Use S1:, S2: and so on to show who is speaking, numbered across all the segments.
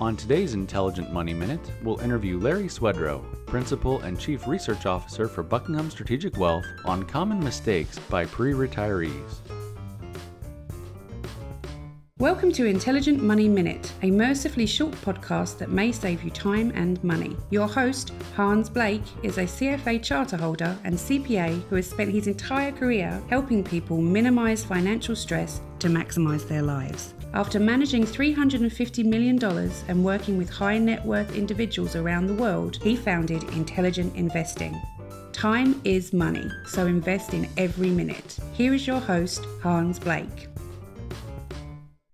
S1: On today's Intelligent Money Minute, we'll interview Larry Swedroe, Principal and Chief Research Officer for Buckingham Strategic Wealth, on common mistakes by pre retirees.
S2: Welcome to Intelligent Money Minute, a mercifully short podcast that may save you time and money. Your host, Hans Blake, is a CFA charter holder and CPA who has spent his entire career helping people minimize financial stress to maximize their lives. After managing $350 million and working with high net worth individuals around the world, he founded Intelligent Investing. Time is money, so invest in every minute. Here is your host, Hans Blake.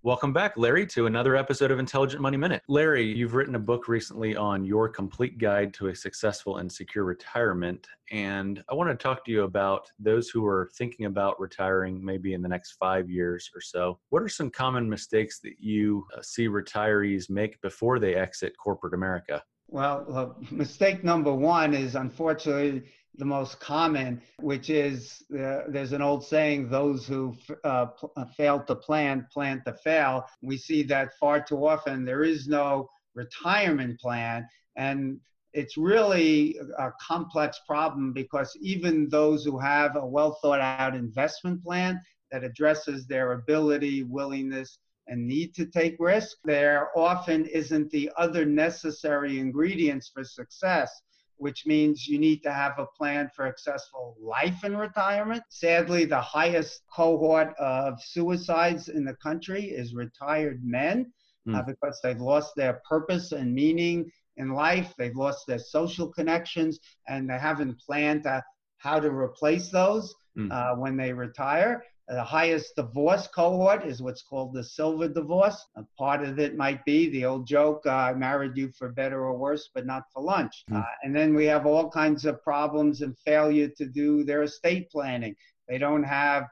S1: Welcome back, Larry, to another episode of Intelligent Money Minute. Larry, you've written a book recently on your complete guide to a successful and secure retirement. And I want to talk to you about those who are thinking about retiring maybe in the next five years or so. What are some common mistakes that you uh, see retirees make before they exit corporate America?
S3: Well, uh, mistake number one is unfortunately the most common, which is uh, there's an old saying, those who uh, uh, fail to plan, plan to fail. We see that far too often. There is no retirement plan. And it's really a complex problem because even those who have a well thought out investment plan that addresses their ability, willingness, and need to take risk, there often isn't the other necessary ingredients for success which means you need to have a plan for successful life in retirement. Sadly, the highest cohort of suicides in the country is retired men mm. uh, because they've lost their purpose and meaning in life. They've lost their social connections and they haven't planned to, how to replace those mm. uh, when they retire. The highest divorce cohort is what's called the silver divorce. A part of it might be the old joke, uh, I married you for better or worse, but not for lunch. Mm. Uh, and then we have all kinds of problems and failure to do their estate planning. They don't have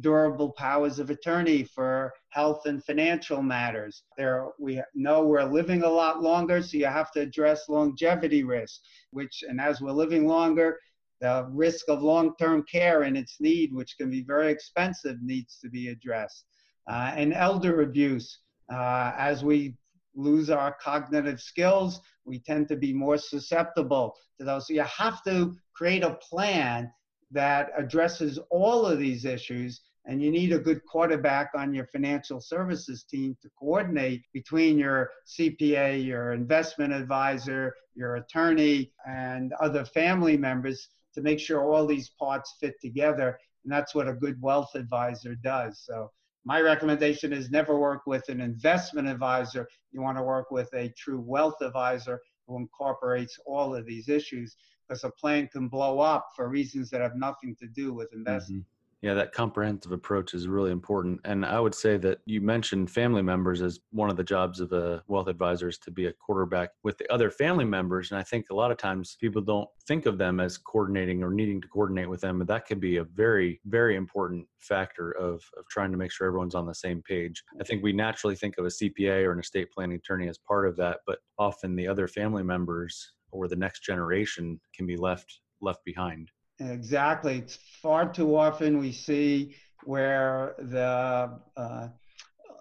S3: durable powers of attorney for health and financial matters. There, we know we're living a lot longer, so you have to address longevity risk, which, and as we're living longer, the risk of long-term care and its need, which can be very expensive, needs to be addressed. Uh, and elder abuse, uh, as we lose our cognitive skills, we tend to be more susceptible to those. So you have to create a plan that addresses all of these issues and you need a good quarterback on your financial services team to coordinate between your CPA, your investment advisor, your attorney, and other family members to make sure all these parts fit together. And that's what a good wealth advisor does. So my recommendation is never work with an investment advisor. You want to work with a true wealth advisor who incorporates all of these issues because a plan can blow up for reasons that have nothing to do with investing. Mm-hmm.
S1: Yeah, that comprehensive approach is really important. And I would say that you mentioned family members as one of the jobs of a wealth advisor is to be a quarterback with the other family members. And I think a lot of times people don't think of them as coordinating or needing to coordinate with them. But that could be a very, very important factor of, of trying to make sure everyone's on the same page. I think we naturally think of a CPA or an estate planning attorney as part of that, but often the other family members or the next generation can be left left behind.
S3: Exactly. It's far too often we see where the uh,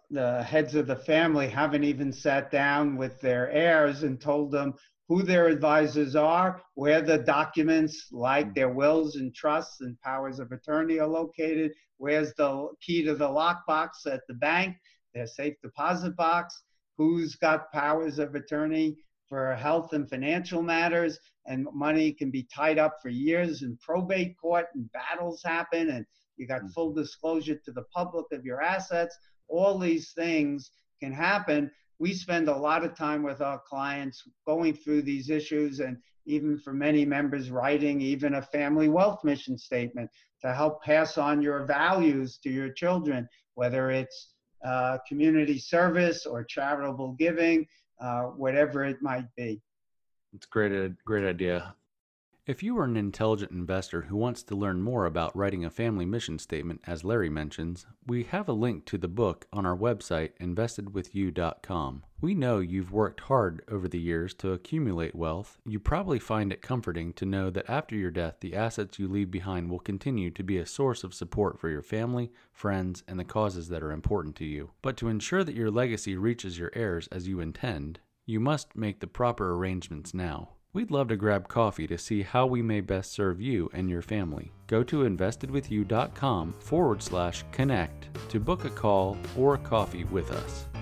S3: the heads of the family haven't even sat down with their heirs and told them who their advisors are, where the documents like their wills and trusts and powers of attorney are located, where's the key to the lockbox at the bank, their safe deposit box, who's got powers of attorney for health and financial matters, and money can be tied up for years in probate court, and battles happen, and you got full mm-hmm. disclosure to the public of your assets. All these things can happen. We spend a lot of time with our clients going through these issues, and even for many members, writing even a family wealth mission statement to help pass on your values to your children, whether it's uh, community service or charitable giving uh, whatever it might be.
S1: It's great, uh, great idea. If you are an intelligent investor who wants to learn more about writing a family mission statement, as Larry mentions, we have a link to the book on our website, investedwithyou.com. We know you've worked hard over the years to accumulate wealth. You probably find it comforting to know that after your death, the assets you leave behind will continue to be a source of support for your family, friends, and the causes that are important to you. But to ensure that your legacy reaches your heirs as you intend, you must make the proper arrangements now. We'd love to grab coffee to see how we may best serve you and your family. Go to investedwithyou.com forward slash connect to book a call or a coffee with us.